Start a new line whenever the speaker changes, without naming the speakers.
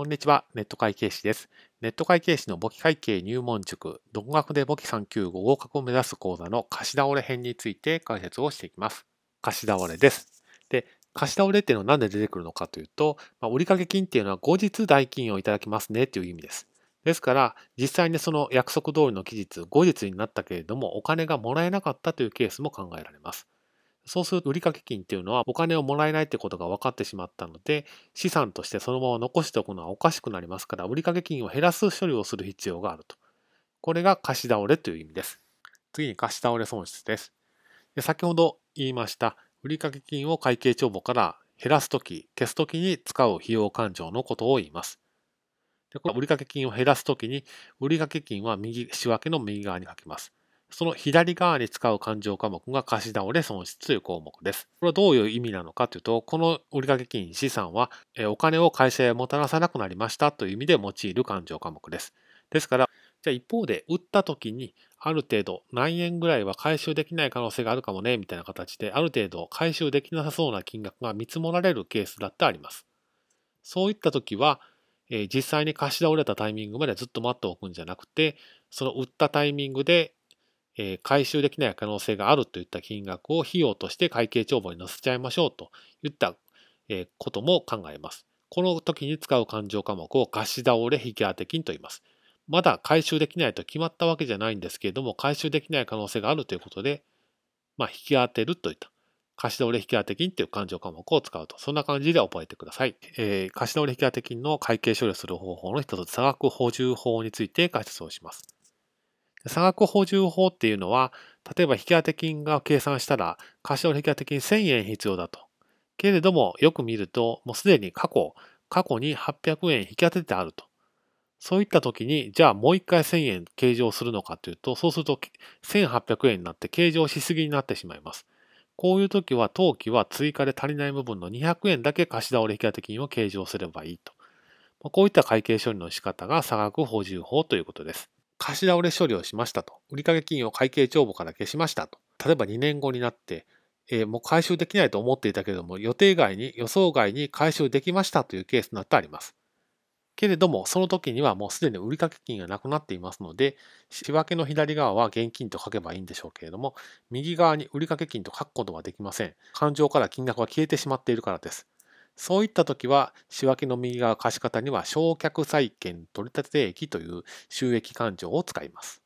こんにちは、ネット会計士です。ネット会計士の簿記会計入門塾、独学で簿記3級合格を目指す講座の貸し倒れ編について解説をしていきます。貸し倒れです。で、貸し倒れっていうのは何で出てくるのかというと、まあ、売掛金っていうのは後日代金をいただきますねという意味です。ですから、実際にその約束通りの期日、後日になったけれども、お金がもらえなかったというケースも考えられます。そうすると売掛金っていうのはお金をもらえないってことが分かってしまったので、資産としてそのまま残しておくのはおかしくなりますから、売掛金を減らす処理をする必要があると。これが貸し倒れという意味です。次に貸し倒れ損失です。で先ほど言いました売掛金を会計帳簿から減らすとき、消すときに使う費用勘定のことを言います。でこれ売掛金を減らすときに、売掛金は右仕分けの右側に書きます。その左側に使う勘定科目が貸し倒れ損失という項目です。これはどういう意味なのかというと、この売掛金資産は、お金を会社へもたらさなくなりましたという意味で用いる勘定科目です。ですから、じゃあ一方で売った時にある程度何円ぐらいは回収できない可能性があるかもねみたいな形である程度回収できなさそうな金額が見積もられるケースだってあります。そういった時は、実際に貸し倒れたタイミングまでずっと待っておくんじゃなくてその売ったタイミングでえ回収できない可能性があるといった金額を費用として会計帳簿に載せちゃいましょうといったえことも考えます。この時に使う勘定科目を貸し倒れ引き当て金と言います。まだ回収できないと決まったわけじゃないんですけれども、回収できない可能性があるということで、まあ、引き当てるといった、貸し倒れ引き当て金という勘定科目を使うと、そんな感じで覚えてください。えー、貸し倒れ引き当て金の会計処理をする方法の一つ、差額補充法について解説をします。差額補充法っていうのは、例えば引当金が計算したら、貸し引当金1000円必要だと。けれども、よく見ると、もうすでに過去、過去に800円引き当ててあると。そういった時に、じゃあもう一回1000円計上するのかというと、そうすると1800円になって計上しすぎになってしまいます。こういう時は、当期は追加で足りない部分の200円だけ貸し倒れ引当金を計上すればいいと。こういった会計処理の仕方が差額補充法ということです。貸し倒れ処理をしましたと。売掛金を会計帳簿から消しましたと。例えば2年後になって、えー、もう回収できないと思っていたけれども、予定外に、予想外に回収できましたというケースになってあります。けれども、その時にはもうすでに売掛金がなくなっていますので、仕分けの左側は現金と書けばいいんでしょうけれども、右側に売掛金と書くことはできません。勘定から金額が消えてしまっているからです。そういった時は、仕分けの右側貸方には、償却債権取立益という収益勘定を使います。